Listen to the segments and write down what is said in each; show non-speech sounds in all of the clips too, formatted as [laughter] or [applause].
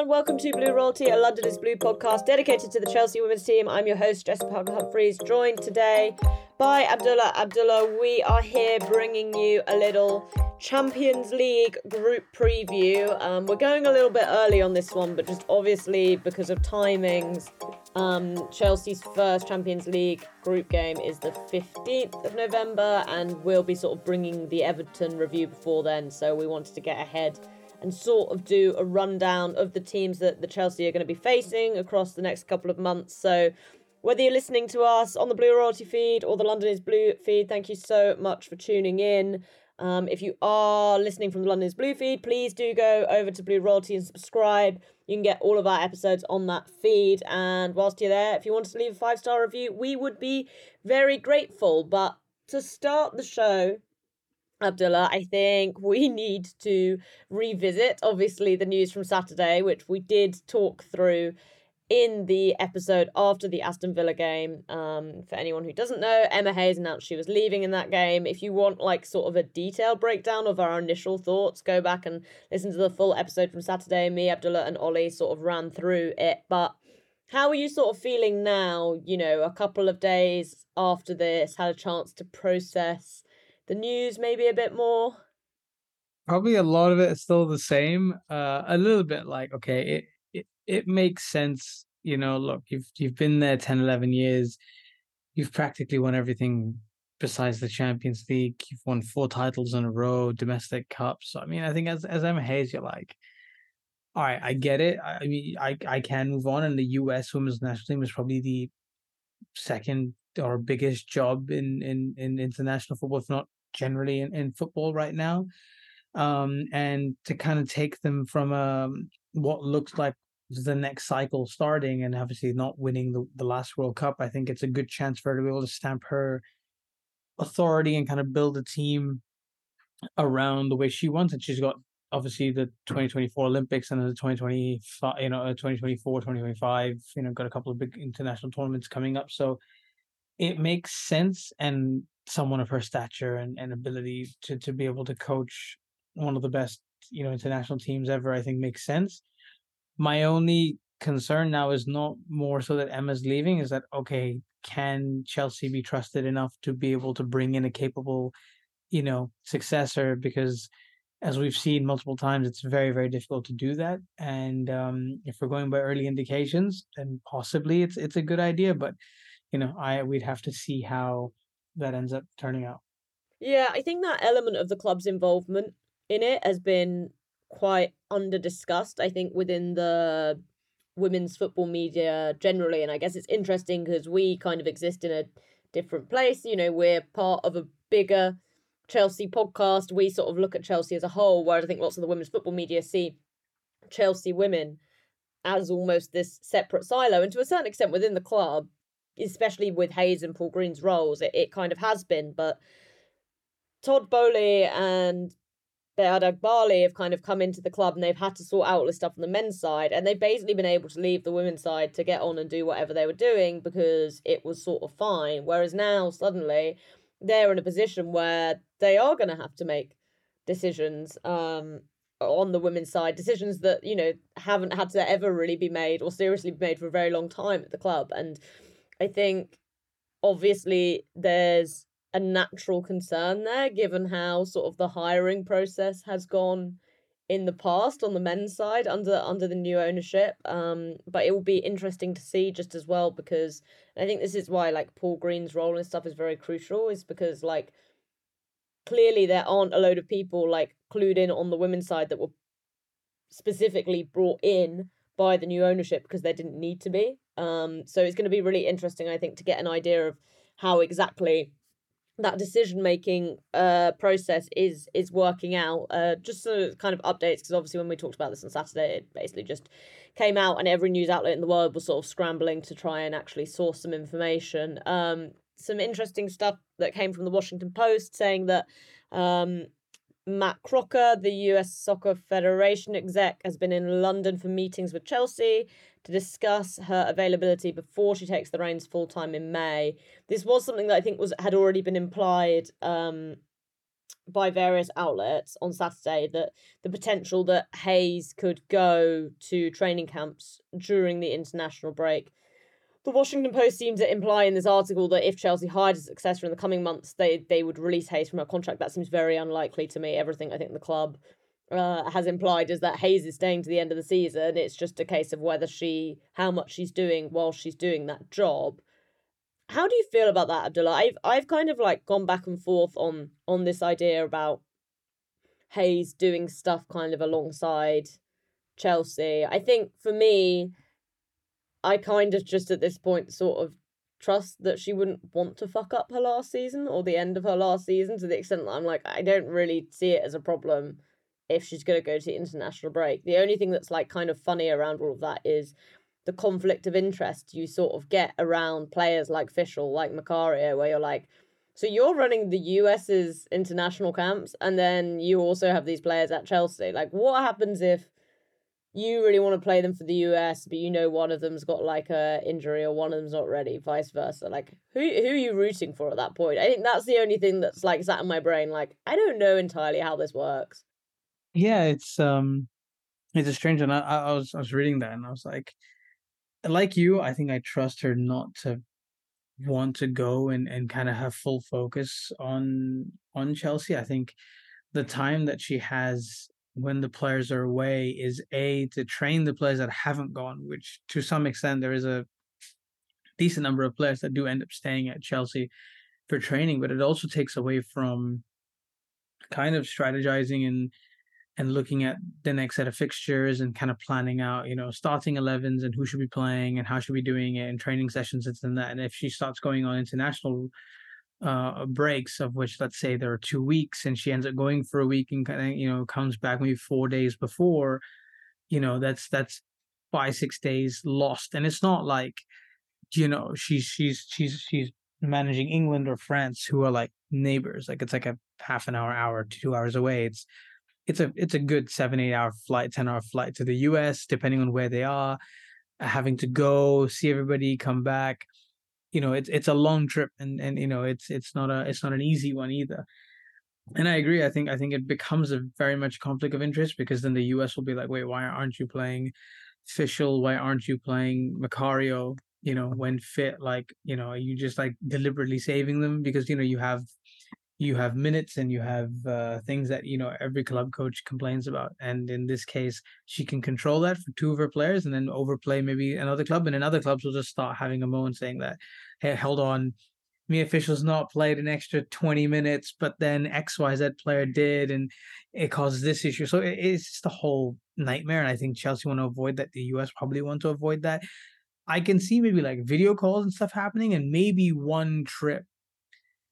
and welcome to Blue Royalty, a London is Blue podcast dedicated to the Chelsea women's team. I'm your host, Jessica Parker Humphreys, joined today by Abdullah Abdullah. We are here bringing you a little Champions League group preview. Um, we're going a little bit early on this one, but just obviously because of timings, um, Chelsea's first Champions League group game is the 15th of November, and we'll be sort of bringing the Everton review before then. So we wanted to get ahead and sort of do a rundown of the teams that the Chelsea are going to be facing across the next couple of months. So whether you're listening to us on the Blue Royalty feed or the London is Blue feed, thank you so much for tuning in. Um, if you are listening from the London is Blue feed, please do go over to Blue Royalty and subscribe. You can get all of our episodes on that feed. And whilst you're there, if you want to leave a five star review, we would be very grateful. But to start the show, Abdullah, I think we [laughs] need to revisit, obviously, the news from Saturday, which we did talk through in the episode after the Aston Villa game. Um, for anyone who doesn't know, Emma Hayes announced she was leaving in that game. If you want, like, sort of a detailed breakdown of our initial thoughts, go back and listen to the full episode from Saturday. Me, Abdullah, and Ollie sort of ran through it. But how are you sort of feeling now, you know, a couple of days after this, had a chance to process? The news maybe a bit more? Probably a lot of it is still the same. Uh, a little bit like okay, it, it it makes sense. You know, look, you've you've been there 10, 11 years. You've practically won everything besides the Champions League. You've won four titles in a row, domestic cups. So, I mean, I think as as Emma Hayes, you're like, all right, I get it. I, I mean, I I can move on. And the U.S. women's national team is probably the second or biggest job in in in international football, if not generally in, in football right now. Um, and to kind of take them from um, what looks like the next cycle starting and obviously not winning the, the last World Cup, I think it's a good chance for her to be able to stamp her authority and kind of build a team around the way she wants it. She's got obviously the 2024 Olympics and the 2025, you know, 2024, 2025, you know, got a couple of big international tournaments coming up. So it makes sense. And someone of her stature and, and ability to to be able to coach one of the best you know international teams ever i think makes sense. My only concern now is not more so that emma's leaving is that okay can chelsea be trusted enough to be able to bring in a capable you know successor? Because as we've seen multiple times it's very very difficult to do that. And um, if we're going by early indications then possibly it's it's a good idea. But you know i we'd have to see how that ends up turning out. Yeah, I think that element of the club's involvement in it has been quite under discussed. I think within the women's football media generally, and I guess it's interesting because we kind of exist in a different place. You know, we're part of a bigger Chelsea podcast. We sort of look at Chelsea as a whole, whereas I think lots of the women's football media see Chelsea women as almost this separate silo. And to a certain extent within the club, especially with Hayes and Paul Green's roles, it, it kind of has been. But Todd Boehly and Behdad Eghbali have kind of come into the club and they've had to sort out all stuff on the men's side. And they've basically been able to leave the women's side to get on and do whatever they were doing because it was sort of fine. Whereas now, suddenly, they're in a position where they are going to have to make decisions um, on the women's side, decisions that, you know, haven't had to ever really be made or seriously be made for a very long time at the club. And I think obviously there's a natural concern there given how sort of the hiring process has gone in the past on the men's side under under the new ownership. Um but it will be interesting to see just as well because i think this is why like paul green's role and stuff is very crucial is because like clearly there aren't a load of people like clued in on the women's side that were specifically brought in by the new ownership because they didn't need to be um, so it's going to be really interesting, I think, to get an idea of how exactly that decision making uh process is is working out. Uh just sort kind of updates because obviously when we talked about this on saturday it basically just came out and every news outlet in the world was sort of scrambling to try and actually source some information. Um some interesting stuff that came from the washington post saying that um Matt Crocker, the US Soccer Federation exec, has been in London for meetings with Chelsea to discuss her availability before she takes the reins full time in May. This was something that I think was had already been implied um, by various outlets on Saturday that the potential that Hayes could go to training camps during the international break. The Washington Post seems to imply in this article that if Chelsea hired a successor in the coming months, they they would release Hayes from her contract. That seems very unlikely to me. Everything I think the club uh, has implied is that Hayes is staying to the end of the season. It's just a case of whether she, how much she's doing while she's doing that job. How do you feel about that, Abdullah? I've I've kind of like gone back and forth on on this idea about Hayes doing stuff kind of alongside Chelsea. I think for me, I kind of just at this point sort of trust that she wouldn't want to fuck up her last season or the end of her last season to the extent that I'm like, I don't really see it as a problem if she's going to go to the international break. The only thing that's like kind of funny around all of that is the conflict of interest you sort of get around players like Fishel, like Macario, where you're like, so you're running the US's international camps, and then you also have these players at Chelsea. Like, what happens if you really want to play them for the US, but you know one of them's got like a injury or one of them's not ready, vice versa. Like, who who are you rooting for at that point? I think that's the only thing that's like sat in my brain. Like, I don't know entirely how this works. Yeah, it's um, it's a strange one. I, I was I was reading that and I was like, like you, I think I trust her not to want to go and and kind of have full focus on on Chelsea. I think the time that she has when the players are away is a to train the players that haven't gone, which to some extent there is a decent number of players that do end up staying at Chelsea for training, but it also takes away from kind of strategizing and and looking at the next set of fixtures and kind of planning out, you know, starting 11s and who should be playing and how should we be doing it and training sessions and that. And if she starts going on international uh, breaks, of which let's say there are two weeks, and she ends up going for a week and kind of, you know, comes back maybe four days before, you know, that's that's five six days lost. And it's not like, you know, she's she's she's she's managing England or France who are like neighbors. Like it's like a half an hour, hour, two hours away. It's it's a it's a good seven eight hour flight, ten hour flight to the U.S. depending on where they are. Uh, having to go see everybody, come back. You know, it's it's a long trip, and and you know, it's it's not a it's not an easy one either. And I agree. I think I think it becomes a very much conflict of interest because then the U.S. will be like, wait, why aren't you playing Fishel? Why aren't you playing Macario? You know, when fit, like you know, are you just like deliberately saving them because you know you have you have minutes and you have uh, things that you know every club coach complains about and in this case she can control that for two of her players and then overplay maybe another club and another clubs will just start having a moment saying that hey hold on. Mia Fishel's not played an extra 20 minutes but then xyz player did and it causes this issue. So it's just a whole nightmare and i think chelsea want to avoid that. The us probably want to avoid that. I can see maybe like video calls and stuff happening and maybe one trip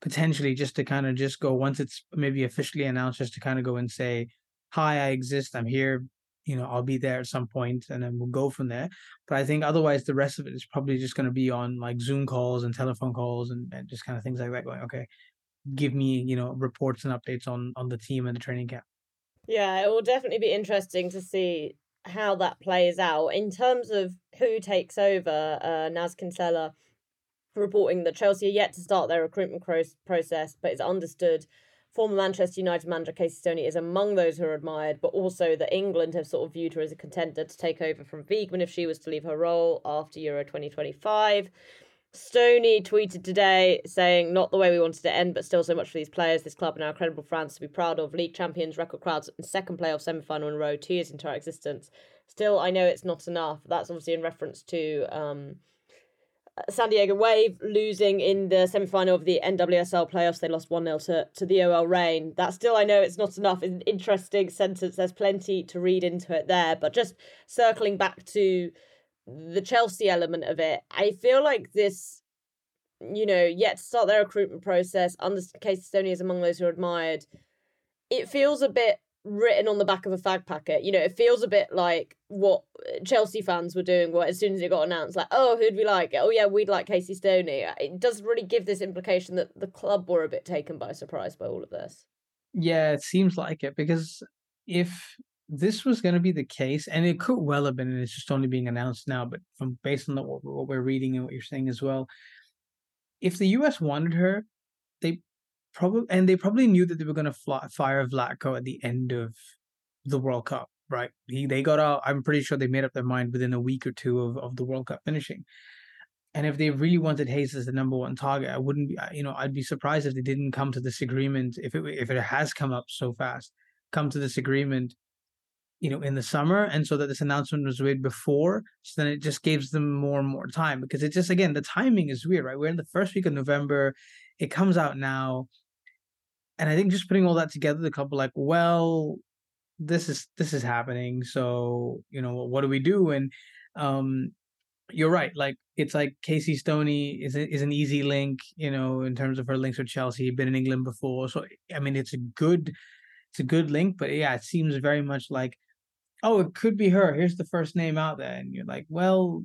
potentially just to kind of just go once it's maybe officially announced just to kind of go and say hi i exist i'm here you know i'll be there at some point and then we'll go from there. But i think otherwise the rest of it is probably just going to be on like zoom calls and telephone calls and, and just kind of things like that going okay give me you know reports and updates on on the team and the training camp. Yeah it will definitely be interesting to see how that plays out. In terms of who takes over uh Nizaar Kinsella reporting that Chelsea are yet to start their recruitment process, but it's understood former Manchester United manager Casey Stoney is among those who are admired, but also that England have sort of viewed her as a contender to take over from Wiegman if she was to leave her role after Euro 2025. Stoney tweeted today saying, Not the way we wanted to end, but still so much for these players. This club and our incredible France to be proud of. League champions, record crowds, and second playoff semi final in a row, two years into our existence. Still, I know it's not enough. That's obviously in reference to um, San Diego Wave losing in the semi final of the NWSL playoffs. They lost 1 0 to, to the OL Reign. That still, I know it's not enough. An interesting sentence. There's plenty to read into it there. But just circling back to the Chelsea element of it, I feel like this, you know, yet to start their recruitment process, under Casey Stoney is among those who are admired. It feels a bit written on the back of a fag packet. You know, it feels a bit like what Chelsea fans were doing. What as soon as it got announced, like, oh, who'd we like? Oh yeah, we'd like Casey Stoney. Uh, it does really give this implication that the club were a bit taken by surprise by all of this. Yeah, it seems like it because if this was going to be the case, and it could well have been, and it's just only being announced now, but from based on the, what, what we're reading and what you're saying as well, if the U.S. wanted her, probably and they probably knew that they were going to fire Vlatko at the end of the World Cup, right? He they got out. I'm pretty sure they made up their mind within a week or two of, of the World Cup finishing. And if they really wanted Hayes as the number one target, I wouldn't be, you know, I'd be surprised if they didn't come to this agreement. If it if it has come up so fast, come to this agreement, you know, in the summer, and so that this announcement was made before, so then it just gives them more and more time because it just again the timing is weird, right? We're in the first week of November, it comes out now, and I think just putting all that together, the couple like, well, this is this is happening, so you know, what do we do? And um, you're right. Like it's like Casey Stoney is a, is an easy link, you know, in terms of her links with Chelsea. Been in England before, so I mean, it's a good, it's a good link. But yeah, it seems very much like, oh, it could be her. Here's the first name out there, and you're like, well,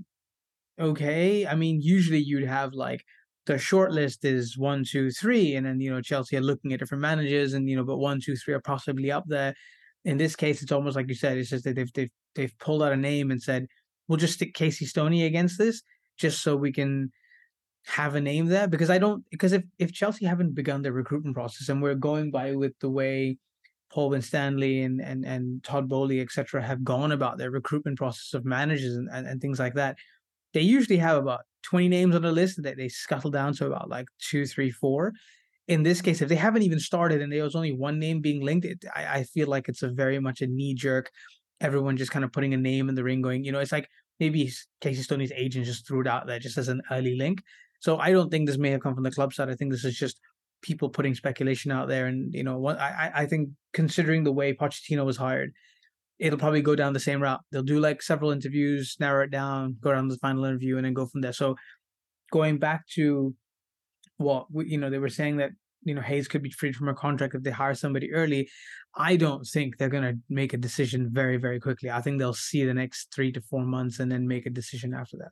okay. I mean, usually you'd have like the short list is one, two, three, and then you know Chelsea are looking at different managers, and you know, but one, two, three are possibly up there. In this case, it's almost like you said. It's just that they've they've they've pulled out a name and said we'll just stick Casey Stoney against this just so we can have a name there because I don't because if if Chelsea haven't begun their recruitment process and we're going by with the way Paul Winstanley and and and Todd Boehly etc have gone about their recruitment process of managers and, and, and things like that, they usually have about twenty names on the list that they scuttle down to about like two, three, four. In this case, if they haven't even started and there was only one name being linked, it, I, I feel like it's a very much a knee jerk everyone just kind of putting a name in the ring, going, you know, it's like maybe Casey Stoney's agent just threw it out there just as an early link. So I don't think this may have come from the club side. I think this is just people putting speculation out there. And, you know, I, I think considering the way Pochettino was hired, it'll probably go down the same route. They'll do like several interviews, narrow it down, go down to the final interview, and then go from there. So going back to what, you know, they were saying that you know Hayes could be freed from a contract if they hire somebody early. I don't think they're going to make a decision very very quickly. I think they'll see the next 3 to 4 months and then make a decision after that.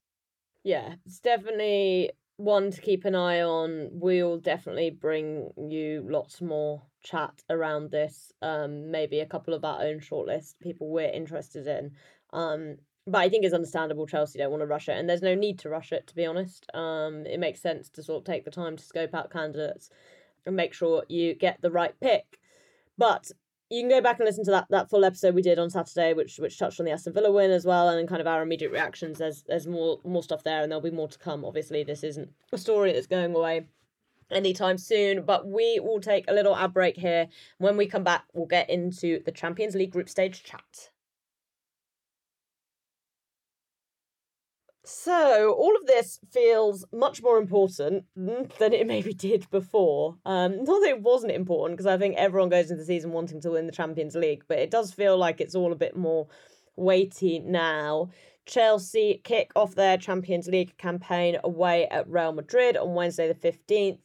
Yeah, it's definitely one to keep an eye on. We'll definitely bring you lots more chat around this. Um maybe a couple of our own shortlist people we're interested in. Um but I think it's understandable Chelsea don't want to rush it, and there's no need to rush it. To be honest, um, it makes sense to sort of take the time to scope out candidates and make sure you get the right pick. But you can go back and listen to that that full episode we did on Saturday, which which touched on the Aston Villa win as well, and kind of our immediate reactions. There's there's more more stuff there, and there'll be more to come. Obviously, this isn't a story that's going away anytime soon, but we will take a little ad break here. When we come back, we'll get into the Champions League group stage chat. So all of this feels much more important than it maybe did before. Um, not that it wasn't important, because I think everyone goes into the season wanting to win the Champions League, but it does feel like it's all a bit more weighty now. Chelsea kick off their Champions League campaign away at Real Madrid on Wednesday the 15th.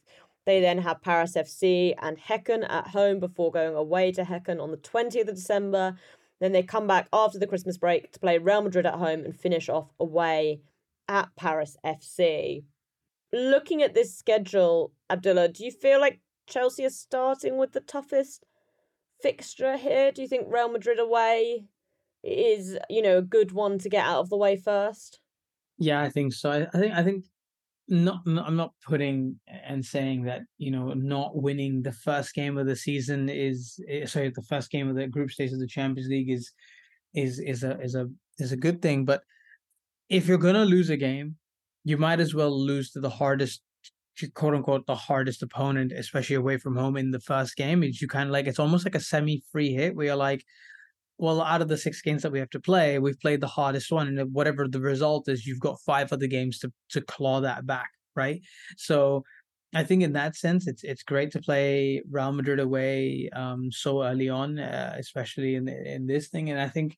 They then have Paris FC and Häcken at home before going away to Häcken on the 20th of December. Then they come back after the Christmas break to play Real Madrid at home and finish off away at Paris FC. Looking at this schedule, Abdullah, do you feel like Chelsea is starting with the toughest fixture here? Do you think Real Madrid away is, you know, a good one to get out of the way first? Yeah, I think so. I, I think I think not, not, I'm not putting and saying that you know not winning the first game of the season is eh, sorry the first game of the group stage of the Champions League is is is a is a is a good thing, but if you're gonna lose a game, you might as well lose to the hardest quote unquote the hardest opponent, especially away from home in the first game. Is you kind of like it's almost like a semi free hit where you're like, well, out of the six games that we have to play, we've played the hardest one, and whatever the result is, you've got five other games to to claw that back, right? So. I think in that sense, it's it's great to play Real Madrid away um, so early on, uh, especially in in this thing. And I think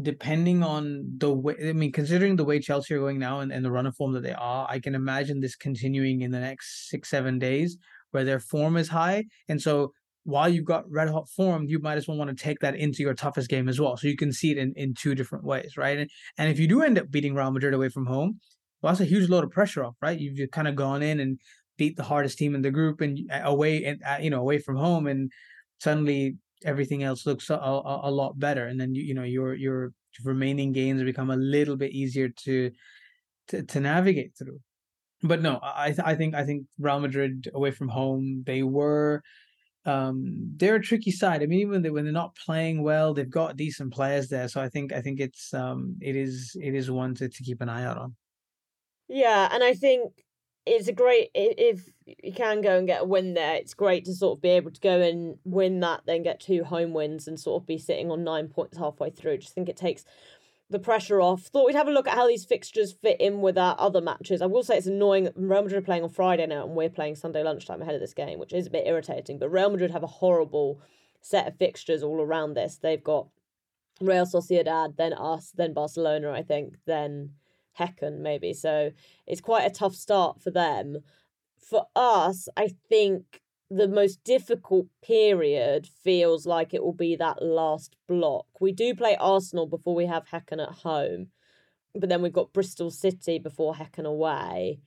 depending on the way I mean, considering the way Chelsea are going now and, and the run of form that they are, I can imagine this continuing in the next six, seven days where their form is high. And so while you've got red hot form, you might as well want to take that into your toughest game as well. So you can see it in, in two different ways, right? And, and if you do end up beating Real Madrid away from home, well, that's a huge load of pressure off, right? You've kind of gone in and beat the hardest team in the group and away and uh, you know away from home, and suddenly everything else looks a, a, a, lot better and then you, you know your your remaining games become a little bit easier to to, to navigate through but no, I I think I think Real Madrid away from home they were um they're a tricky side. I mean, even when they're not playing well, they've got decent players there. So I think I think it's um it is it is one to, to keep an eye out on. Yeah, and I think it's a great if you can go and get a win there. It's great to sort of be able to go and win that, then get two home wins, and sort of be sitting on nine points halfway through. Just think it takes the pressure off. Thought we'd have a look at how these fixtures fit in with our other matches. I will say it's annoying Real Madrid are playing on Friday now, and we're playing Sunday lunchtime ahead of this game, which is a bit irritating. But Real Madrid have a horrible set of fixtures all around this. They've got Real Sociedad, then us, then Barcelona, I think, then Häcken maybe. So it's quite a tough start for them. For us, I think the most difficult period feels like it will be that last block. We do play Arsenal before we have Häcken at home, but then we've got Bristol City before Häcken away.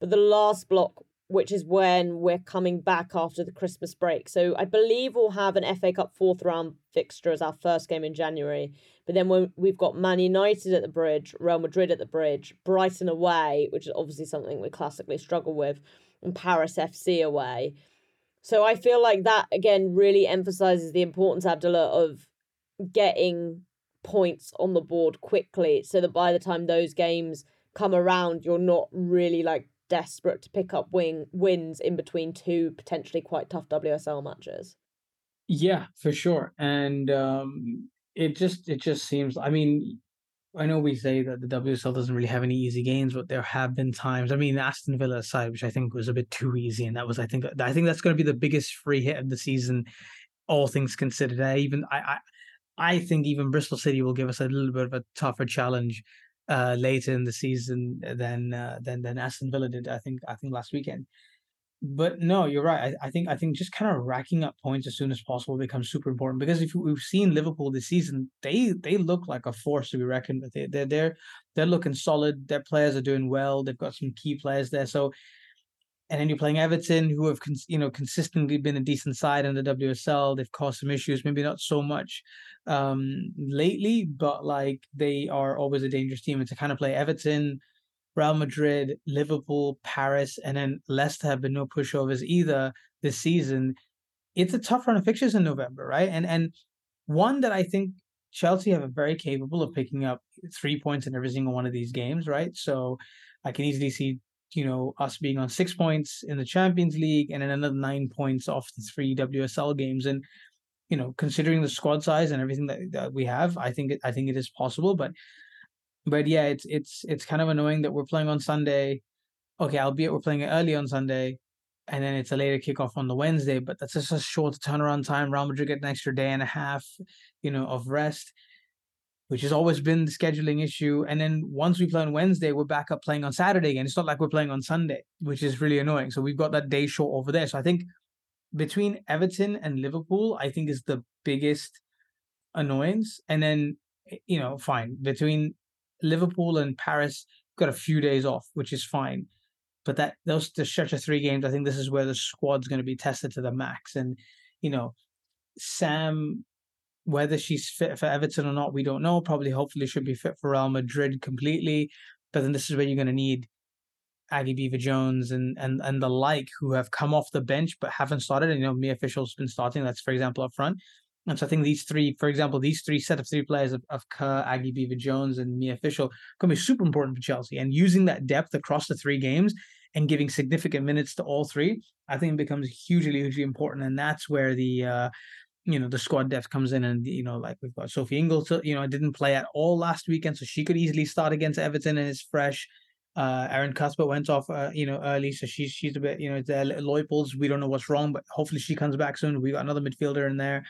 But the last block, which is when we're coming back after the Christmas break. So I believe we'll have an FA Cup fourth round fixture as our first game in January. But then when we've got Man United at the bridge, Real Madrid at the bridge, Brighton away, which is obviously something we classically struggle with, and Paris FC away. So I feel like that again really emphasizes the importance, Abdullah, of getting points on the board quickly so that by the time those games come around, you're not really like desperate to pick up wing wins in between two potentially quite tough WSL matches. Yeah, for sure. And um it just it just seems I mean, I know we say that the WSL doesn't really have any easy games, but there have been times. I mean, Aston Villa side, which I think was a bit too easy, and that was I think I think that's going to be the biggest free hit of the season, all things considered. I even I I, I think even Bristol City will give us a little bit of a tougher challenge uh, later in the season than uh, than than Aston Villa did. I think I think last weekend but no, you're right. I, I think I think just kind of racking up points as soon as possible becomes super important because if we've seen Liverpool this season, they they look like a force to be reckoned with. They they're they're they're looking solid. Their players are doing well. They've got some key players there. So, and then you're playing Everton, who have you know consistently been a decent side in the WSL. They've caused some issues, maybe not so much um lately, but like they are always a dangerous team. And to kind of play Everton Real Madrid, Liverpool, Paris, and then Leicester have been no pushovers either this season. It's a tough run of fixtures in November, right? And and one that I think Chelsea have a very capable of picking up three points in every single one of these games, right? So I can easily see, you know, us being on six points in the Champions League and then another nine points off the three WSL games. And you know, considering the squad size and everything that, that we have, I think I think it is possible. But but yeah, it's it's it's kind of annoying that we're playing on Sunday. Okay, albeit we're playing it early on Sunday, and then it's a later kickoff on the Wednesday. But that's just a short turnaround time. Real Madrid get an extra day and a half, you know, of rest, which has always been the scheduling issue. And then once we play on Wednesday, we're back up playing on Saturday again. It's not like we're playing on Sunday, which is really annoying. So we've got that day short over there. So I think between Everton and Liverpool, I think is the biggest annoyance. And then eh, you know, fine between Liverpool and Paris got a few days off, which is fine. But that those the stretch of three games, I think this is where the squad's going to be tested to the max. And you know, Sam, whether she's fit for Everton or not, we don't know. Probably, hopefully, should be fit for Real Madrid completely. But then this is where you're going to need Aggie Beever-Jones and and and the like who have come off the bench but haven't started. And, you know, Mia Fishel's been starting. That's for example up front. And so I think these three, for example, these three set of three players of, of Kerr, Aggie Beever-Jones, and Mia going to be super important for Chelsea. And using that depth across the three games and giving significant minutes to all three, I think becomes hugely, hugely important. And that's where the uh, you know the squad depth comes in. And you know like we've got Sophie Ingles you know didn't play at all last weekend so she could easily start against Everton and is fresh. Uh Erin Cuthbert went off uh, you know early so she's she's a bit you know there. Leupolz we don't know what's wrong but hopefully she comes back soon. We got another midfielder in there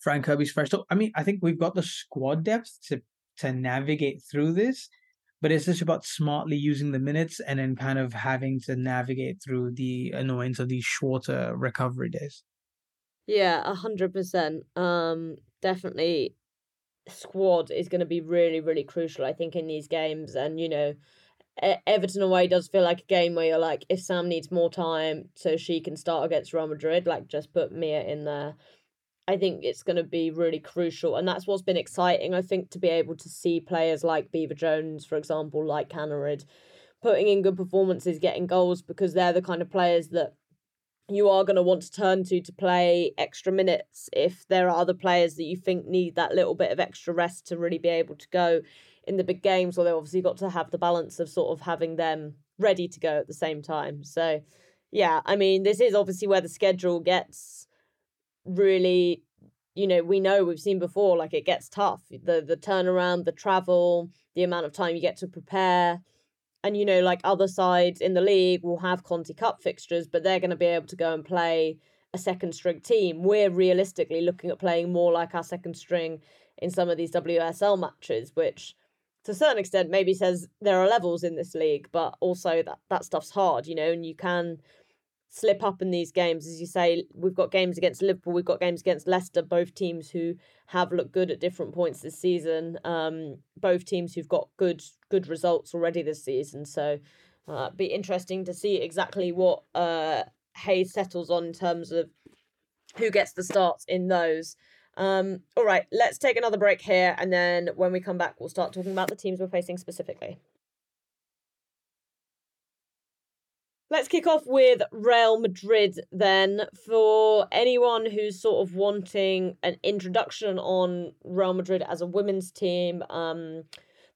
Fran Kirby's first. So I mean, I think we've got the squad depth to to navigate through this, but it's just about smartly using the minutes and then kind of having to navigate through the annoyance of these shorter recovery days. Yeah, a hundred percent. Um, definitely, squad is going to be really, really crucial. I think in these games, and you know, Everton away does feel like a game where you're like, if Sam needs more time so she can start against Real Madrid, like just put Mia in there. I think it's going to be really crucial. And that's what's been exciting, I think, to be able to see players like Beever-Jones, for example, like Kaneryd, putting in good performances, getting goals because they're the kind of players that you are going to want to turn to to play extra minutes if there are other players that you think need that little bit of extra rest to really be able to go in the big games they obviously got to have the balance of sort of having them ready to go at the same time so yeah i mean this is obviously where the schedule gets really you know we know we've seen before like it gets tough the the turnaround the travel the amount of time you get to prepare. And you know like other sides in the league will have Conti Cup fixtures but they're going to be able to go and play a second string team. We're realistically looking at playing more like our second string in some of these WSL matches which to a certain extent maybe says there are levels in this league but also that that stuff's hard you know and you can slip up in these games. As you say, we've got games against Liverpool, we've got games against Leicester, both teams who have looked good at different points this season. Um, both teams who've got good good results already this season. So uh, be interesting to see exactly what uh, Hayes settles on in terms of who gets the starts in those. Um, all right, let's take another break here, and then when we come back, we'll start talking about the teams we're facing specifically. Let's kick off with Real Madrid then. For anyone who's sort of wanting an introduction on Real Madrid as a women's team, um,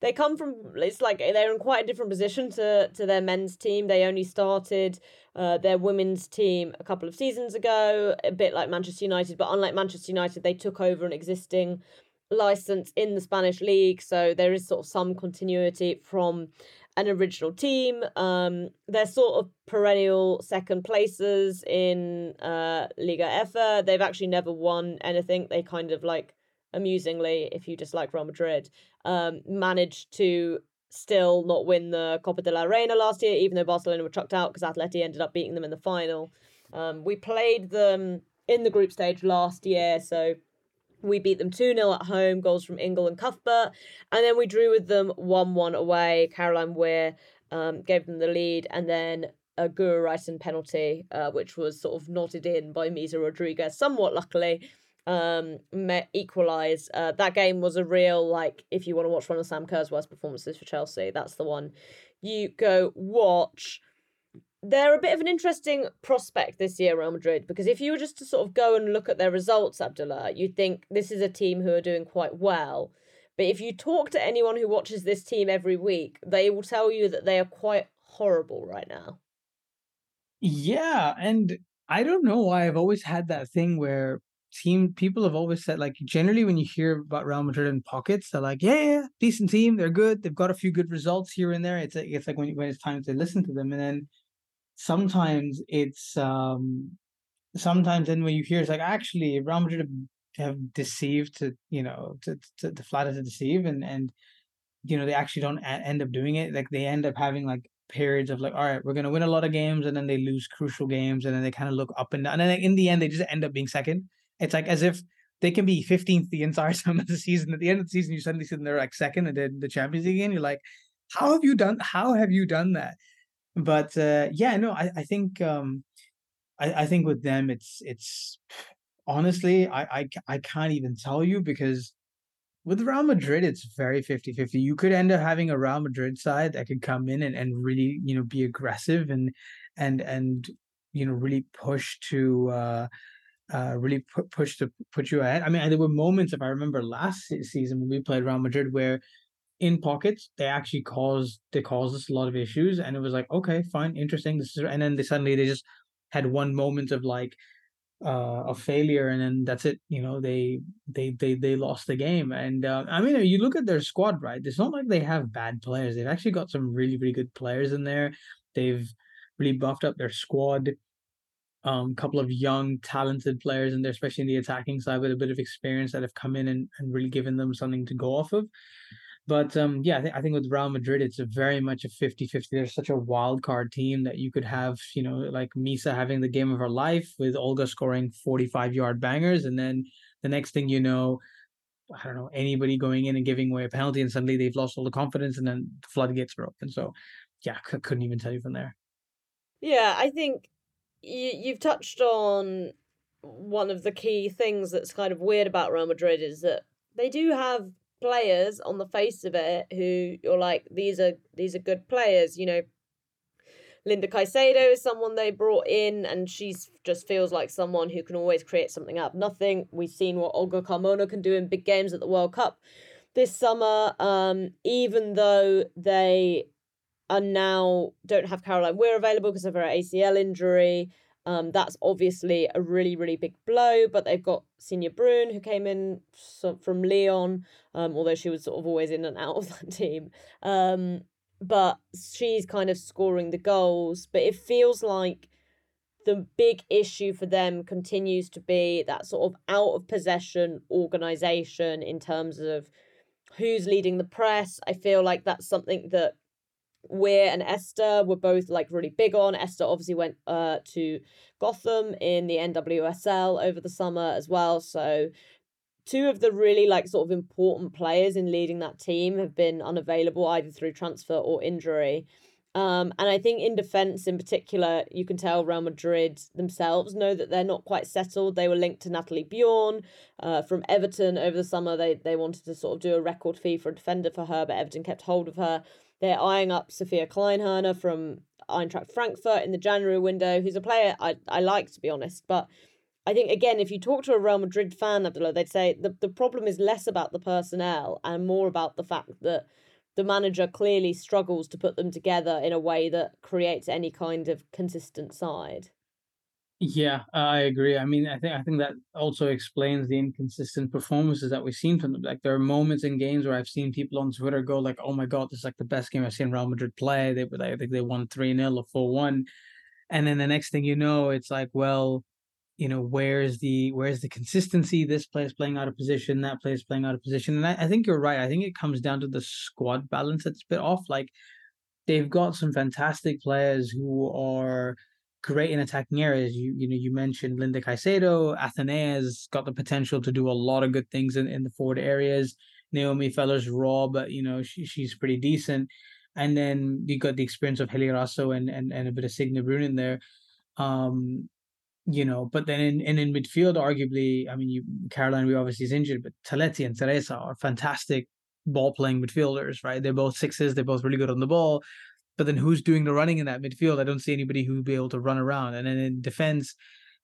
they come from it's like they're in quite a different position to to their men's team. They only started uh, their women's team a couple of seasons ago, a bit like Manchester United, but unlike Manchester United, they took over an existing license in the Spanish league, so there is sort of some continuity from an original team. Um, they're sort of perennial second places in uh, Liga F. They've actually never won anything. They kind of like, amusingly, if you just like Real Madrid, um, managed to still not win the Copa de la Reina last year, even though Barcelona were chucked out because Atleti ended up beating them in the final. Um, we played them in the group stage last year, so we beat them 2 0 at home, goals from Ingle and Cuthbert. And then we drew with them 1 1 away. Caroline Weir um, gave them the lead. And then a Guro-Reiten penalty, uh, which was sort of knotted in by Misa Rodriguez, somewhat luckily, um, equalised. Uh, that game was a real, like, if you want to watch one of Sam Kerr's worst performances for Chelsea, that's the one you go watch they're a bit of an interesting prospect this year, Real Madrid, because if you were just to sort of go and look at their results, Abdullah, you'd think this is a team who are doing quite well. But if you talk to anyone who watches this team every week, they will tell you that they are quite horrible right now. Yeah, and I don't know why I've always had that thing where team people have always said like generally when you hear about Real Madrid in pockets, they're like, yeah, yeah, decent team, they're good, they've got a few good results here and there. It's like it's like when when it's time to listen to them, and then sometimes it's um sometimes then when you hear it's like actually Real Madrid have deceived to you know to to, to flatter to deceive and and you know they actually don't a- end up doing it. Like they end up having like periods of like all right we're gonna win a lot of games and then they lose crucial games and then they kind of look up and down and then in the end they just end up being second. It's like as if they can be 15th the entire [laughs] time of the season. At the end of the season you suddenly see them they're like second and then the champions league again. You're like how have you done how have you done that but uh, yeah, no, I, I think um, I, I think with them it's it's honestly I, I I can't even tell you because with Real Madrid it's very 50-50. You could end up having a Real Madrid side that could come in and, and really, you know, be aggressive and and and you know really push to uh uh really pu- push to put you ahead. I mean, there were moments if I remember last season when we played Real Madrid where in pockets they actually caused they caused us a lot of issues and it was like okay fine interesting this is and then they suddenly they just had one moment of like uh failure and then that's it you know they they they they lost the game and uh, i mean you look at their squad right? It's not like they have bad players they've actually got some really really good players in there they've really buffed up their squad um couple of young talented players in there especially in the attacking side with a bit of experience that have come in and, and really given them something to go off of but um, yeah, I, th- I think with Real Madrid, it's a very much a 50 50. There's such a wild card team that you could have, you know, like Misa having the game of her life with Olga scoring 45 yard bangers. And then the next thing you know, I don't know, anybody going in and giving away a penalty, and suddenly they've lost all the confidence, and then the floodgates are open. So, yeah, c- couldn't even tell you from there. Yeah, I think you, you've touched on one of the key things that's kind of weird about Real Madrid is that they do have players on the face of it who you're like these are these are good players. You know, Linda Caicedo is someone they brought in, and she's just feels like someone who can always create something up. Nothing. We've seen what Olga Carmona can do in big games at the World Cup this summer. Um, even though they are now don't have Caroline Weir available because of her ACL injury. Um, that's obviously a really, really big blow, but they've got Signe Bruun, who came in from Lyon, um, although she was sort of always in and out [laughs] of that team. Um, but she's kind of scoring the goals. But it feels like the big issue for them continues to be that sort of out of possession organization in terms of who's leading the press. I feel like that's something that Weir and Esther were both like really big on. Esther obviously went uh to Gotham in the NWSL over the summer as well. So two of the really like sort of important players in leading that team have been unavailable either through transfer or injury. Um, and I think in defense in particular, you can tell Real Madrid themselves know that they're not quite settled. They were linked to Nathalie Björn uh, from Everton over the summer. They they wanted to sort of do a record fee for a defender for her, but Everton kept hold of her. They're eyeing up Sophia Kleinherne from Eintracht Frankfurt in the January window, who's a player I, I like, to be honest. But I think, again, if you talk to a Real Madrid fan, Abdullah, they'd say the, the problem is less about the personnel and more about the fact that the manager clearly struggles to put them together in a way that creates any kind of consistent side. Yeah, I agree. I mean, I think I think that also explains the inconsistent performances that we've seen from them. Like there are moments in games where I've seen people on Twitter go like, "Oh my god, this is like the best game I've seen Real Madrid play." They were I think they won three 0 or four one, and then the next thing you know, it's like, well, you know, where's the where's the consistency? This player's playing out of position, that player's playing out of position, and I, I think you're right. I think it comes down to the squad balance that's a bit off. Like they've got some fantastic players who are great in attacking areas. You you know you mentioned Linda Caicedo, Athenea has got the potential to do a lot of good things in, in the forward areas. Naomi Feller's raw, but you know she, she's pretty decent. And then you got the experience of Hayley Raso and, and and a bit of Signe Bruun in there. Um, you know, but then in, in in midfield, arguably, I mean, you Caroline Weir obviously is injured, but Toletti and Teresa are fantastic ball playing midfielders, right? They're both sixes, they're both really good on the ball. But then who's doing the running in that midfield? I don't see anybody who would be able to run around. And then in defense,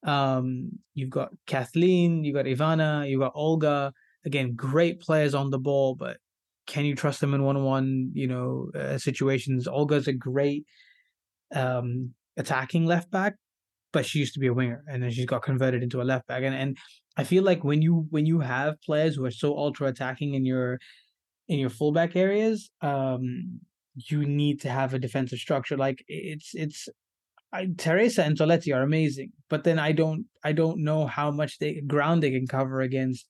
um, you've got Kathellen, you've got Ivana, you've got Olga. Again, great players on the ball, but can you trust them in one-on-one, you know, uh, situations? Olga's a great um, attacking left back, but she used to be a winger, and then she's got converted into a left back. And and I feel like when you when you have players who are so ultra attacking in your in your fullback areas, um, you need to have a defensive structure. Like it's it's I, Teresa and Toletti are amazing, but then I don't I don't know how much they ground they can cover against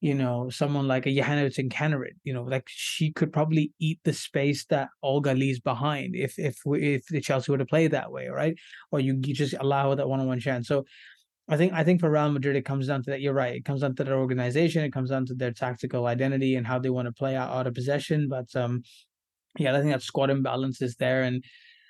you know someone like a Jehanovic and Kaneryd. You know, like she could probably eat the space that Olga leaves behind if if if the Chelsea were to play that way, right? Or you, you just allow that one on one chance. So. I think I think for Real Madrid it comes down to that. You're right. It comes down to their organization. It comes down to their tactical identity and how they want to play out, out of possession. But um, yeah, I think that squad imbalance is there, and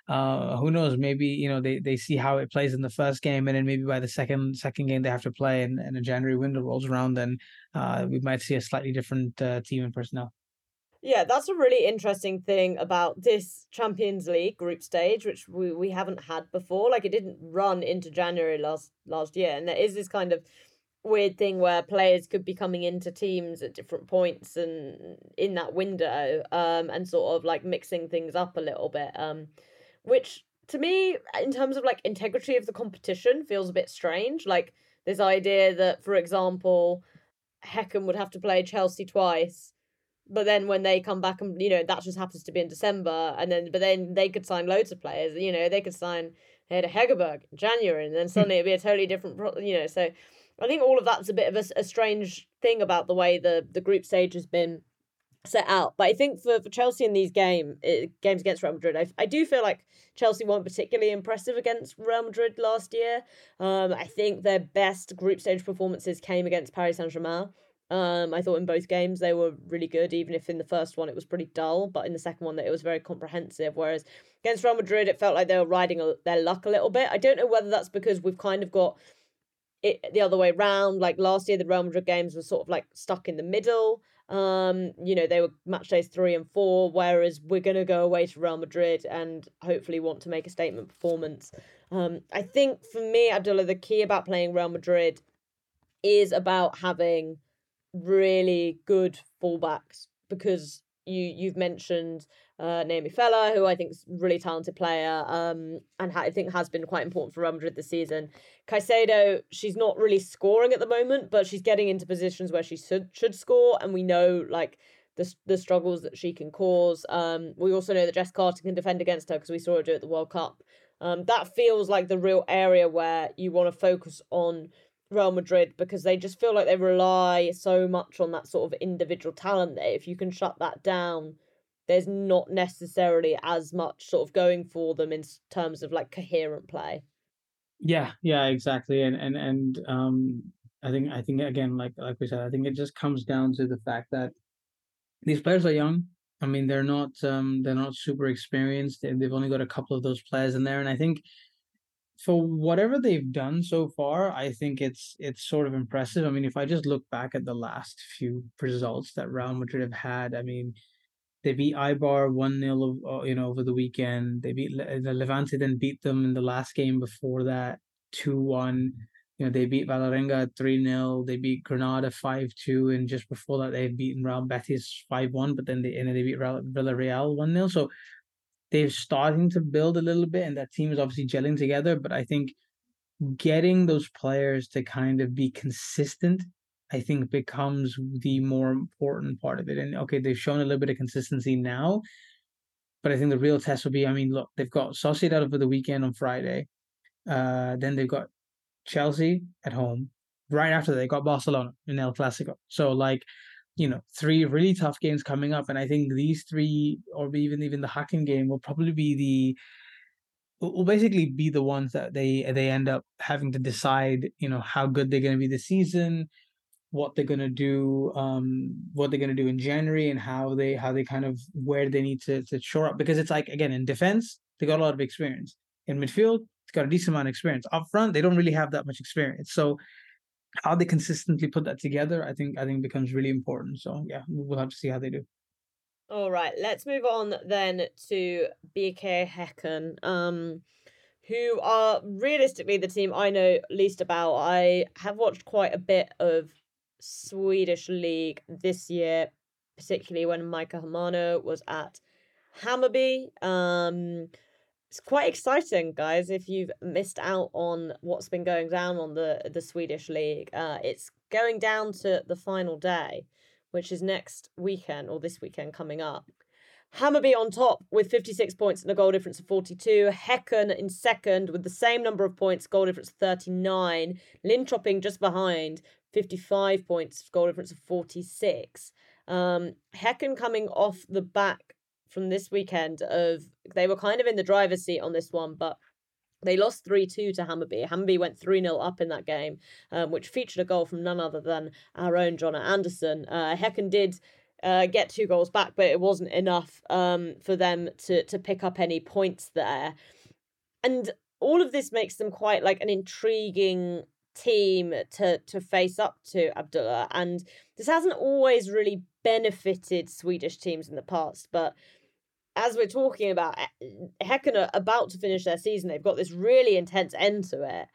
uh, who knows? Maybe you know they, they see how it plays in the first game, and then maybe by the second second game they have to play, and, and a January window rolls around, then uh, we might see a slightly different uh, team and personnel. Yeah, that's a really interesting thing about this Champions League group stage, which we, we haven't had before. Like it didn't run into January last last year, and there is this kind of weird thing where players could be coming into teams at different points and in that window um and sort of like mixing things up a little bit um which to me in terms of like integrity of the competition feels a bit strange. Like this idea that for example Häcken would have to play Chelsea twice but then when they come back and you know that just happens to be in December and then but then they could sign loads of players you know they could sign Ada Hegerberg in January and then suddenly it'd be a totally different you know so I think all of that's a bit of a, a strange thing about the way the, the group stage has been set out. But I think for, for Chelsea in these game uh, games against Real Madrid, I, I do feel like Chelsea weren't particularly impressive against Real Madrid last year. Um, I think their best group stage performances came against Paris Saint Germain. Um, I thought in both games they were really good, even if in the first one it was pretty dull, but in the second one that it was very comprehensive. Whereas against Real Madrid, it felt like they were riding a, their luck a little bit. I don't know whether that's because we've kind of got it the other way around. Like last year, the Real Madrid games were sort of like stuck in the middle. Um, you know, they were match days three and four, whereas we're going to go away to Real Madrid and hopefully want to make a statement performance. Um, I think for me, Abdullah, the key about playing Real Madrid is about having really good fullbacks because you you've mentioned uh, Naomie Feller, who I think is really talented player, um, and ha- I think has been quite important for Real Madrid this season. Caicedo, she's not really scoring at the moment, but she's getting into positions where she should should score, and we know like the the struggles that she can cause. Um, we also know that Jess Carter can defend against her because we saw her do it at the World Cup. Um, that feels like the real area where you want to focus on Real Madrid because they just feel like they rely so much on that sort of individual talent that if you can shut that down, there's not necessarily as much sort of going for them in terms of like coherent play. Yeah, yeah, exactly. And and and um I think I think again like like we said, I think it just comes down to the fact that these players are young. I mean, they're not um they're not super experienced. They've only got a couple of those players in there and I think for whatever they've done so far, I think it's it's sort of impressive. I mean, if I just look back at the last few results that Real Madrid have had, I mean, they beat Eibar one 0 uh, you know over the weekend. They beat the Levante, then beat them in the last game before that two one. You know they beat Vålerenga three 0 They beat Granada five two, and just before that they had beaten Real Betis five one. But then they and they beat Real, Villarreal one 0 So they're starting to build a little bit, and that team is obviously gelling together. But I think getting those players to kind of be consistent, I think becomes the more important part of it. And okay, they've shown a little bit of consistency now, but I think the real test will be. I mean, look, they've got Sociedad over the weekend on Friday. Uh, then they've got Chelsea at home. Right after they got Barcelona in El Clasico. So like you know three really tough games coming up and i think these three or even even the Häcken game will probably be the will basically be the ones that they they end up having to decide you know how good they're going to be this season what they're going to do um what they're going to do in january and how they how they kind of where they need to to shore up because it's like again in defense they got a lot of experience in midfield it's got a decent amount of experience up front they don't really have that much experience so how they consistently put that together, I think I think becomes really important. So yeah, we'll have to see how they do. All right, let's move on then to BK Häcken um, who are realistically the team I know least about. I have watched quite a bit of Swedish league this year, particularly when Maika Hamano was at Hammarby. Um, it's quite exciting, guys. If you've missed out on what's been going down on the the Swedish league, uh, it's going down to the final day, which is next weekend or this weekend coming up. Hammarby on top with 56 points and a goal difference of 42. Häcken in second with the same number of points, goal difference of 39. Linköping just behind, 55 points, goal difference of 46. Um, Häcken coming off the back from this weekend of they were kind of in the driver's seat on this one, but they lost 3 2 to Hammarby. Hammarby went 3 0 up in that game, um, which featured a goal from none other than our own Jonna Andersson. Uh, Häcken did uh, get two goals back, but it wasn't enough um, for them to, to pick up any points there. And all of this makes them quite like an intriguing team to to face up to Abdullah and this hasn't always really benefited Swedish teams in the past but as we're talking about, eh, Häcken are about to finish their season. They've got this really intense end to it.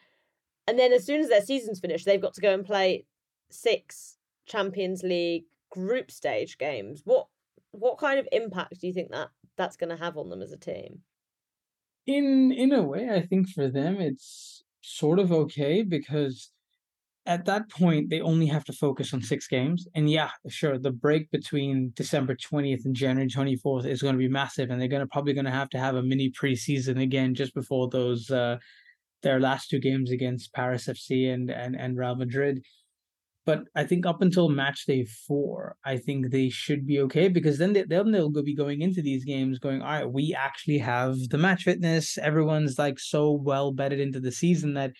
And then as soon as their season's finished, they've got to go and play six Champions League group stage games. What what kind of impact do you think that that's going to have on them as a team? In in a way, I think for them it's sort of okay because at that point they only have to focus on six games and yeah sure the break between december 20th and january 24th is going to be massive and they're going to probably going to have to have a mini preseason again just before those uh their last two games against paris fc and and, and real madrid but I think up until match day four, I think they should be okay because then they, then they'll be going into these games going, all right, we actually have the match fitness. Everyone's like so well bedded into the season that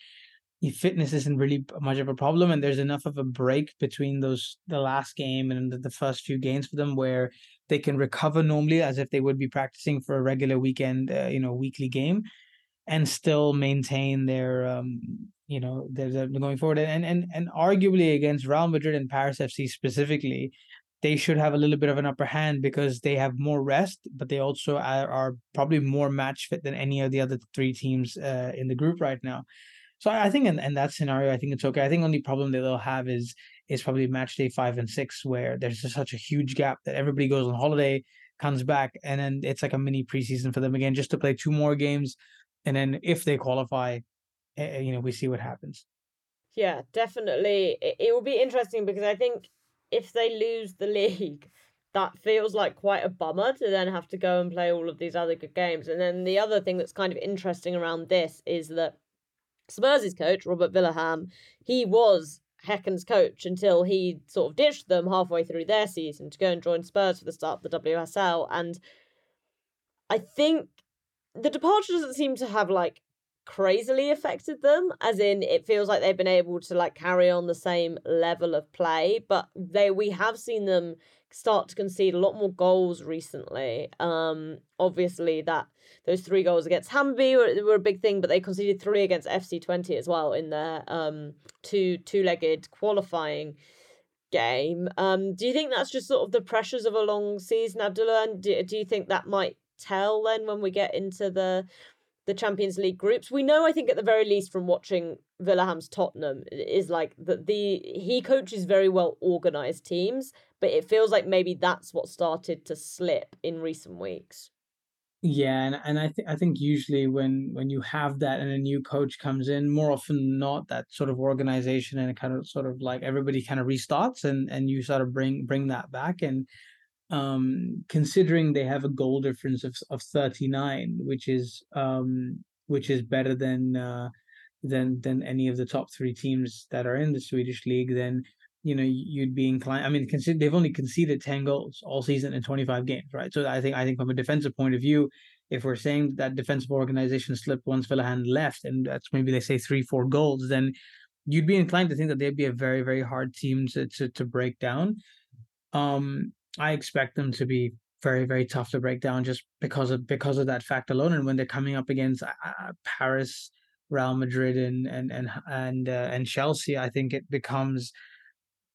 fitness isn't really much of a problem and there's enough of a break between those the last game and the, the first few games for them where they can recover normally as if they would be practicing for a regular weekend uh, you know weekly game and still maintain their um you know their going forward and and and arguably against Real Madrid and Paris FC specifically they should have a little bit of an upper hand because they have more rest, but they also are, are probably more match fit than any of the other three teams uh, in the group right now. So I think in, in that scenario, I think it's okay. I think only problem that they'll have is is probably match day five and six, where there's just such a huge gap that everybody goes on holiday, comes back, and then it's like a mini preseason for them again, just to play two more games, and then if they qualify, you know, we see what happens. Yeah, definitely. It, it will be interesting because I think if they lose the [laughs] league, that feels like quite a bummer to then have to go and play all of these other good games. And then the other thing that's kind of interesting around this is that Spurs' coach, Robert Vilahamn he was Häcken's coach until he sort of ditched them halfway through their season to go and join Spurs for the start of the WSL. And I think the departure doesn't seem to have like crazily affected them as in it feels like they've been able to like carry on the same level of play but they we have seen them start to concede a lot more goals recently. Um obviously that those three goals against Hammarby were, were a big thing but they conceded three against FC Twente as well in their um two two-legged qualifying game. Um do you think that's just sort of the pressures of a long season Abdullah? And do, do you think that might tell then when we get into the the Champions League groups. We know, I think, at the very least, from watching Vilahamn's Tottenham, is like that the he coaches very well organized teams, but it feels like maybe that's what started to slip in recent weeks. Yeah, and, and I think I think usually when when you have that and a new coach comes in, more often than not, that sort of organization and kind of sort of like everybody kind of restarts and and you sort of bring bring that back and um, considering they have a goal difference of, of 39, which is um, which is better than uh, than than any of the top three teams that are in the Swedish league, then you know you'd be inclined. I mean, consider they've only conceded 10 goals all season in 25 games, right? So I think I think from a defensive point of view, if we're saying that defensive organization slipped once Vilahamn left, and that's maybe they say three, four goals, then you'd be inclined to think that they'd be a very, very hard team to to, to break down. Um, I expect them to be very very tough to break down just because of because of that fact alone. And when they're coming up against uh, uh Paris, Real Madrid, and and and and uh, and Chelsea, I think it becomes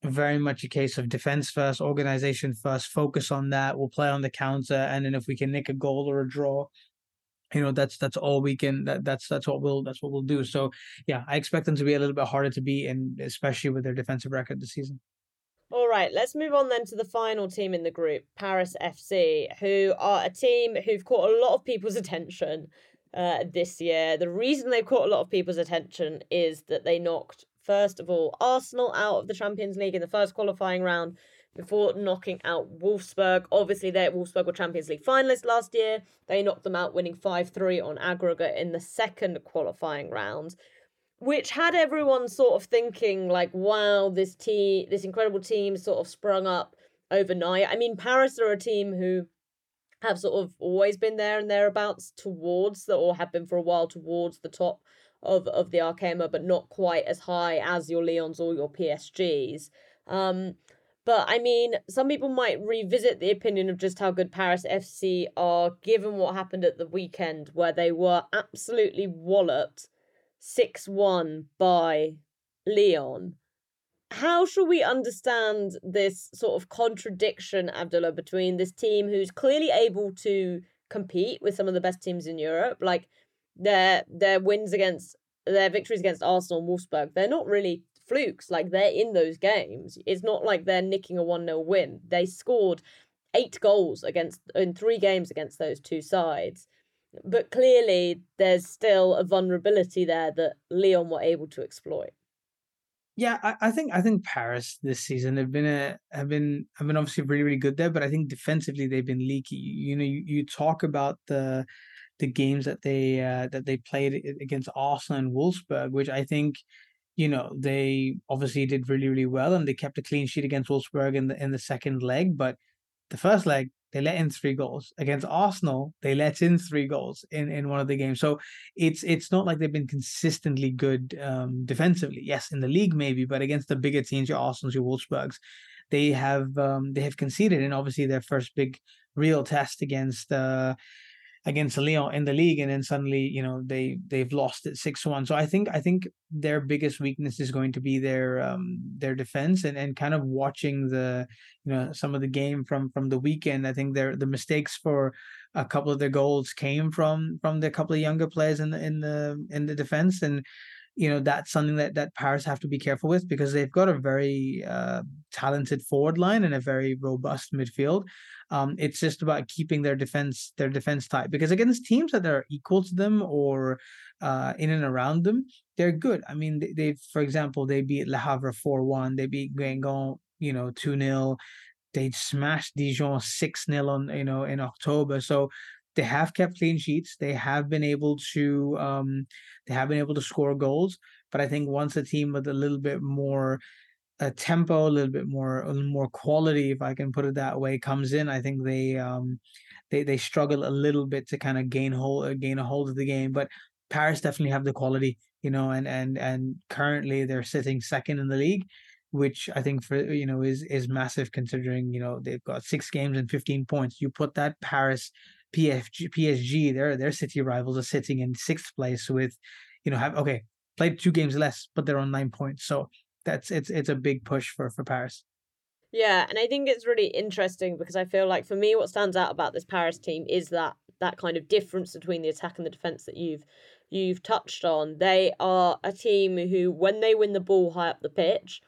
very much a case of defense first, organization first, focus on that. We'll play on the counter, and then if we can nick a goal or a draw, you know that's that's all we can. That that's that's what we'll that's what we'll do. So yeah, I expect them to be a little bit harder to beat, and especially with their defensive record this season. All right, let's move on then to the final team in the group, Paris FC, who are a team who've caught a lot of people's [laughs] attention uh, this year. The reason they've caught a lot of people's attention is that they knocked, first of all, Arsenal out of the Champions League in the first qualifying round before knocking out Wolfsburg. Obviously, they Wolfsburg were Champions League finalists last year. They knocked them out, winning 5 3 on aggregate in the second qualifying round which had everyone sort of thinking like wow this team this incredible team sort of sprung up overnight i mean paris are a team who have sort of always been there and thereabouts towards the or have been for a while towards the top of of the Arkema, but not quite as high as your Lyons or your PSGs. Um, but I mean, some people might revisit the opinion of just how good Paris FC are, given what happened at the weekend, where they were absolutely walloped 6 1 by Lyon. How shall we understand this sort of contradiction, Abdullah, between this team who's clearly able to compete with some of the best teams in Europe, like their their wins against their victories against Arsenal and Wolfsburg, they're not really flukes. Like they're in those games. It's not like they're nicking a 1 0 win. They scored eight goals against in three games against those two sides but clearly there's still a vulnerability there that Lyon were able to exploit. Yeah, I, I think I think Paris this season have been a have been have been obviously really really good there, but I think defensively they've been leaky. You know, you, you talk about the the games that they uh, that they played against Arsenal and Wolfsburg, which I think you know they obviously did really really well, and they kept a clean sheet against Wolfsburg in the in the second leg, but the first leg they let in three goals against Arsenal. They let in three goals in, in one of the games. So it's it's not like they've been consistently good um, defensively. Yes, in the league maybe, but against the bigger teams, your Arsenal's, your Wolfsburgs, they have um, they have conceded. And obviously their first big real test against uh, against Lyon in the league, and then suddenly you know they they've lost it six one. So I think I think their biggest weakness is going to be their um their defense and and kind of watching the you know some of the game from from the weekend. I think their the mistakes for a couple of their goals came from from the couple of younger players in the in the in the defense and you know that's something that that Paris have to be careful with because they've got a very uh, talented forward line and a very robust midfield. Um, it's just about keeping their defense their defense tight because against teams that are equal to them or uh, in and around them, they're good. I mean, they, they for example, they beat Le Havre four one, they beat Guingamp, you know, two 0 They smashed Dijon six 0 on you know in October. So they have kept clean sheets. They have been able to um, they have been able to score goals. But I think once a team with a little bit more a tempo, a little bit more a little more quality, if I can put it that way, comes in, I think they um they they struggle a little bit to kind of gain hold uh, gain a hold of the game. But Paris definitely have the quality, you know, and and and currently they're sitting second in the league, which I think for you know is is massive considering you know they've got six games and fifteen points. You put that Paris PSG, PSG, their their city rivals are sitting in sixth place with, you know, have okay played two games less, but they're on nine points. So that's it's it's a big push for for Paris. Yeah, and I think it's really interesting because I feel like for me, what stands out about this Paris team is that that kind of difference between the attack and the defense that you've you've touched on. They are a team who, when they win the ball high up the pitch,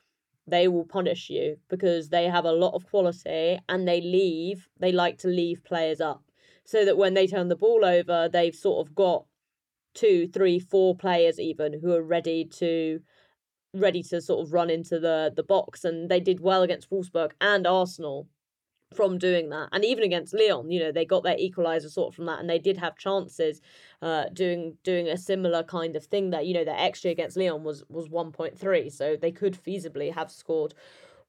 they will punish you because they have a lot of quality and they leave. They like to leave players up so that when they turn the ball over, they've sort of got two, three, four players even who are ready to ready to sort of run into the the box and they did well against Wolfsburg and Arsenal from doing that and even against Lyon you know they got their equalizer sort of from that and they did have chances uh doing doing a similar kind of thing that you know their xG against Lyon was was 1.3 so they could feasibly have scored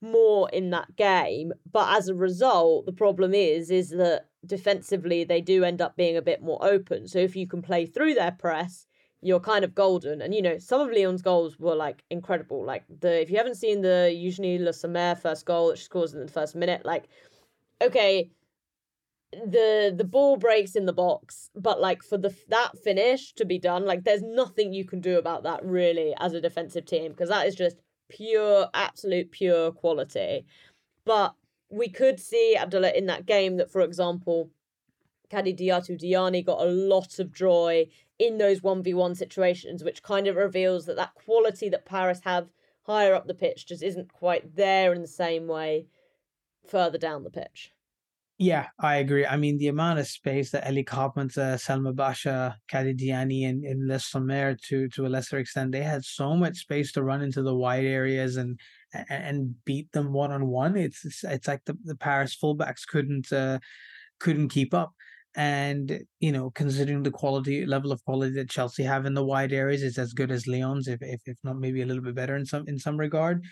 more in that game but as a result the problem is is that defensively they do end up being a bit more open. So if you can play through their press, you're kind of golden. And you know, some of Lyon's goals were like incredible. Like the if you haven't seen the Eugenie Le Sommer first goal that she scores in the first minute, like okay, the the ball breaks in the box, but like for the that finish to be done, like there's nothing you can do about that really as a defensive team because that is just pure, absolute pure quality. But we could see Abdullah in that game that, for example, Kadidiatou Diani got a lot of joy in those 1v1 situations, which kind of reveals that that quality that Paris have higher up the pitch just isn't quite there in the same way further down the pitch. Yeah, I agree. I mean, the amount of space that Ellie Carpenter, Selma Bacha, Khady Diani, and, and Les Sommer, to to a lesser extent, they had so much space to run into the wide areas and and beat them one on one. It's it's like the, the Paris fullbacks couldn't uh, couldn't keep up. And you know, considering the quality level of quality that Chelsea have in the wide areas, it's as good as Lyon's if if, if not maybe a little bit better in some in some regard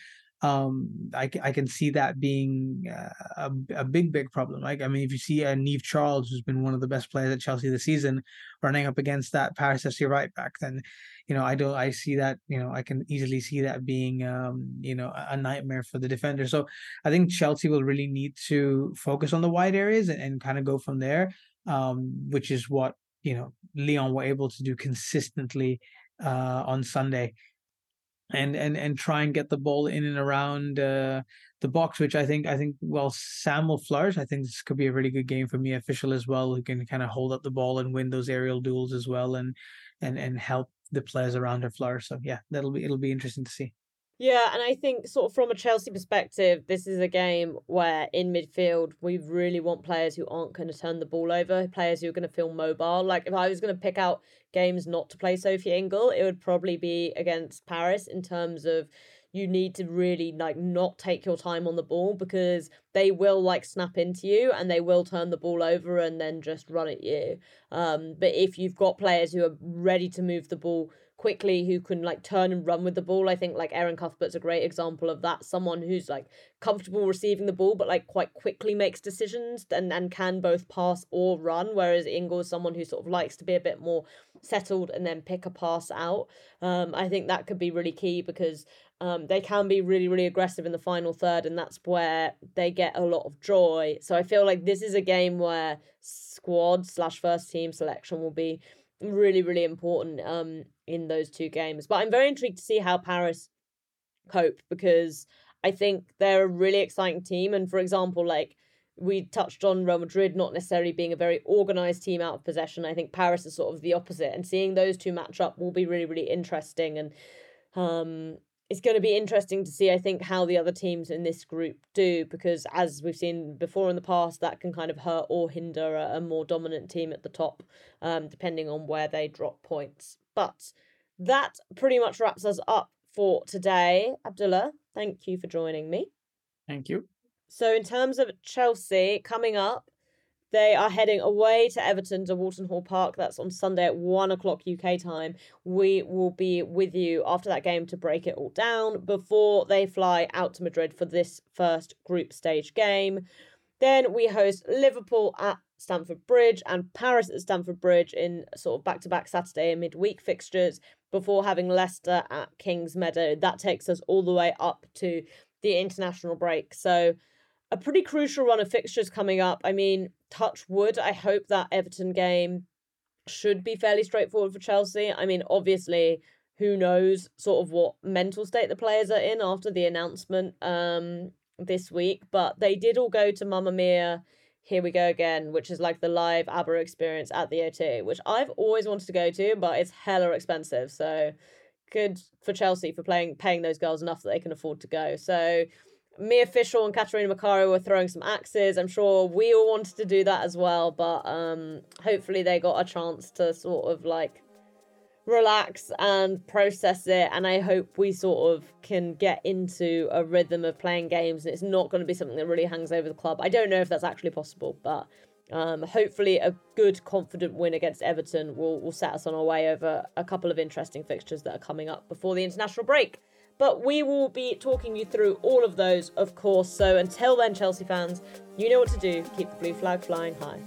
um, I, I can see that being uh, a, a big, big problem. Like, I mean, if you see a uh, Niamh Charles, who's been one of the best players at Chelsea this season, running up against that Paris FC right back, then, you know, I don't, I see that, you know, I can easily see that being, um, you know, a nightmare for the defender. So I think Chelsea will really need to focus on the wide areas and, and kind of go from there, um, which is what, you know, Lyon were able to do consistently uh, on Sunday and and and try and get the ball in and around uh, the box, which I think I think well Sam will flourish. I think this could be a really good game for Mia Fishel as well, who can kind of hold up the ball and win those aerial duels as well, and and and help the players around her flourish. So yeah, that'll be it'll be interesting to see. Yeah, and I think sort of from a Chelsea perspective, this is a game where in midfield we really want players who aren't going to turn the ball over, players who are going to feel mobile. Like if I was going to pick out games not to play Sophie Ingle, it would probably be against Paris in terms of you need to really like not take your time on the ball because they will like snap into you and they will turn the ball over and then just run at you. Um, but if you've got players who are ready to move the ball quickly who can like turn and run with the ball. I think like Erin Cuthbert's a great example of that. Someone who's like comfortable receiving the ball, but like quite quickly makes decisions and, and can both pass or run. Whereas Ingle is someone who sort of likes to be a bit more settled and then pick a pass out. Um, I think that could be really key because um, they can be really, really aggressive in the final third, and that's where they get a lot of joy. So I feel like this is a game where squad slash first team selection will be really, really important um, in those two games. But I'm very intrigued to see how Paris cope because I think they're a really exciting team. And for example, like we touched on Real Madrid not necessarily being a very organized team out of possession. I think Paris is sort of the opposite, and seeing those two match up will be really, really interesting. And um, it's going to be interesting to see, I think, how the other teams in this group do, because as we've seen before in the past, that can kind of hurt or hinder a, a more dominant team at the top, um, depending on where they drop points. But that pretty much wraps us up for today. Abdullah, thank you for joining me. Thank you. So, in terms of Chelsea coming up, they are heading away to Everton to Walton Hall Park. That's on Sunday at one o'clock UK time. We will be with you after that game to break it all down before they fly out to Madrid for this first group stage game. Then we host Liverpool at Stamford Bridge and Paris at Stamford Bridge in sort of back to back Saturday and midweek fixtures before having Leicester at Kings Meadow. That takes us all the way up to the international break. So, a pretty crucial run of fixtures coming up. I mean, touch wood. I hope that Everton game should be fairly straightforward for Chelsea. I mean, obviously, who knows sort of what mental state the players are in after the announcement um this week, but they did all go to Mamma Mia. Here we go again, which is like the live ABBA experience at the O2, which I've always wanted to go to, but it's hella expensive. So good for Chelsea for playing paying those girls enough that they can afford to go. So Mia Fishel and Catarina Macario were throwing some axes. I'm sure we all wanted to do that as well, but um, hopefully they got a chance to sort of like relax and process it. And I hope we sort of can get into a rhythm of playing games and it's not going to be something that really hangs over the club. I don't know if that's actually possible, but um, hopefully a good, confident win against Everton will, will set us on our way over a couple of interesting fixtures that are coming up before the international break. But we will be talking you through all of those, of course. So until then, Chelsea fans, you know what to do. Keep the blue flag flying high.